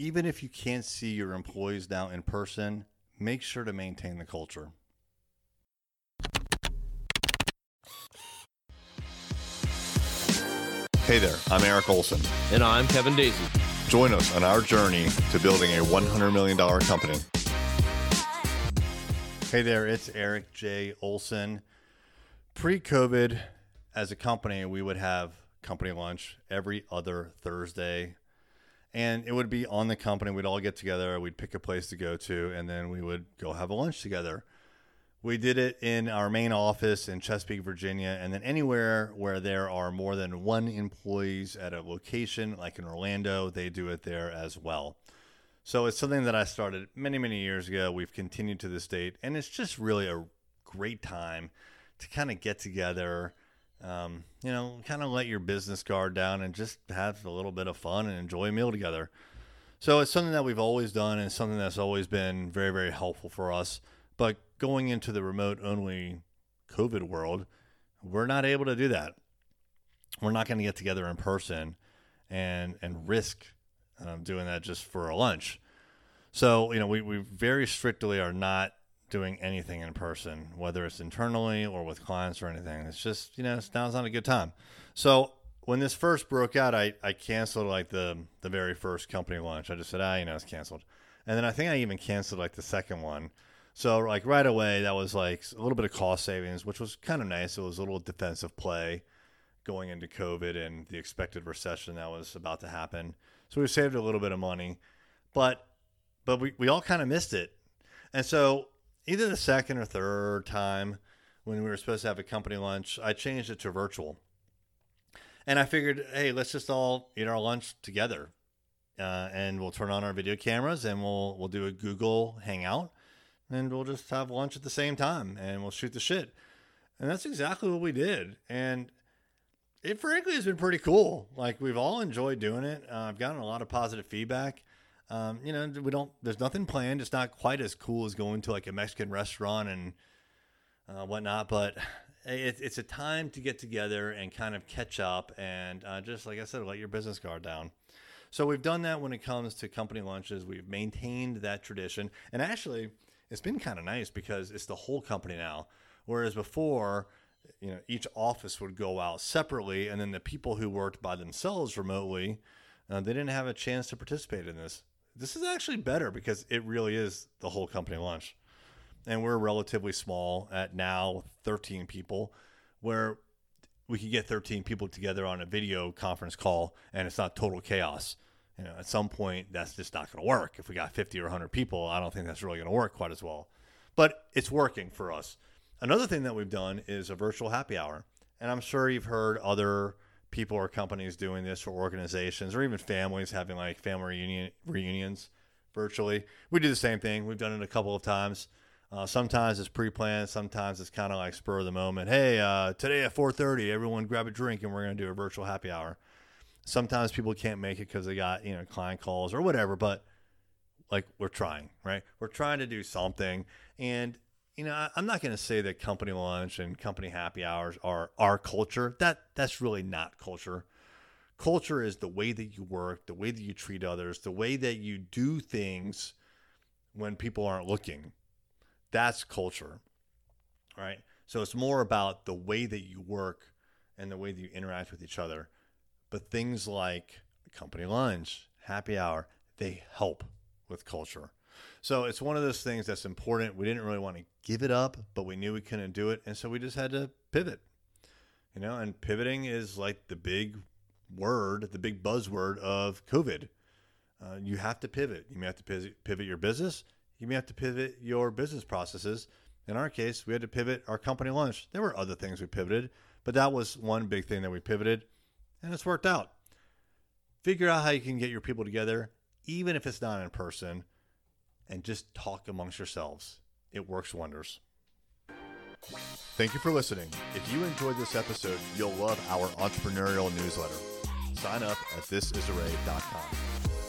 even if you can't see your employees now in person, make sure to maintain the culture. Hey there, I'm Erik Olson. And I'm Kevin Daisey. Join us on our journey to building a $100 million company. Hey there, it's Erik J. Olson. Pre COVID, as a company, we would have company lunch every other Thursday. And it would be on the company. We'd all get together, we'd pick a place to go to, and then we would go have a lunch together. We did it in our main office in Chesapeake, Virginia, and then anywhere where there are more than one employees at a location, like in Orlando, they do it there as well. So it's something that I started many, many years ago. We've continued to this date, and it's just really a great time to kind of get together, um, you know, kind of let your business guard down and just have a little bit of fun and enjoy a meal together. So it's something that we've always done and something that's always been very, very helpful for us. But going into the remote only COVID world, we're not able to do that. We're not going to get together in person and and risk um, doing that just for a lunch. So you know, we, we very strictly are not doing anything in person, whether it's internally or with clients or anything. It's just you know, now's not a good time. So when this first broke out, I, I canceled like the the very first company lunch. I just said, ah, you know, it's canceled. And then I think I even canceled like the second one so like right away, that was like a little bit of cost savings, which was kind of nice. It was a little defensive play going into COVID and the expected recession that was about to happen. So we saved a little bit of money, but but we, we all kind of missed it. And so either the second or third time when we were supposed to have a company lunch, I changed it to virtual. And I figured, hey, let's just all eat our lunch together. Uh, and we'll turn on our video cameras and we'll we'll do a Google Hangout and we'll just have lunch at the same time and we'll shoot the shit. And that's exactly what we did. And it frankly has been pretty cool. Like we've all enjoyed doing it. Uh, I've gotten a lot of positive feedback. Um, you know, we don't. There's nothing planned. It's not quite as cool as going to like a Mexican restaurant and uh, whatnot. But it, it's a time to get together and kind of catch up and uh, just like I said, let your business guard down. So we've done that when it comes to company lunches. We've maintained that tradition, and actually, it's been kind of nice because it's the whole company now. Whereas before, you know, each office would go out separately, and then the people who worked by themselves remotely, uh, they didn't have a chance to participate in this. This is actually better because it really is the whole company lunch, and we're relatively small at now 13 people, where we could get 13 people together on a video conference call, and it's not total chaos you know, at some point that's just not going to work. If we got 50 or 100 people, I don't think that's really going to work quite as well. But it's working for us. Another thing that we've done is a virtual happy hour. And I'm sure you've heard other people or companies doing this or organizations or even families having like family reunion reunions virtually. We do the same thing. We've done it a couple of times. Uh, sometimes it's pre-planned. Sometimes it's kind of like spur of the moment. Hey, uh, today at 4:30, everyone grab a drink and we're going to do a virtual happy hour. Sometimes people can't make it because they got, you know, client calls or whatever, but like we're trying, right? We're trying to do something. And, you know, I, am not going to say that company lunch and company happy hours are our culture. That that's really not culture. Culture is the way that you work, the way that you treat others, the way that you do things when people aren't looking. That's culture. Right? So it's more about the way that you work and the way that you interact with each other. But things like company lunch, happy hour, they help with culture. So it's one of those things that's important. We didn't really want to give it up, but we knew we couldn't do it. And so we just had to pivot. You know, and pivoting is like the big word, the big buzzword of COVID. Uh, you have to pivot. You may have to pivot, pivot your business. You may have to pivot your business processes. In our case, we had to pivot our company lunch. There were other things we pivoted, but that was one big thing that we pivoted and it's worked out. Figure out how you can get your people together, even if it's not in person, and just talk amongst yourselves. It works wonders. Thank you for listening. If you enjoyed this episode, you'll love our entrepreneurial newsletter. Sign up at thisisarray.com.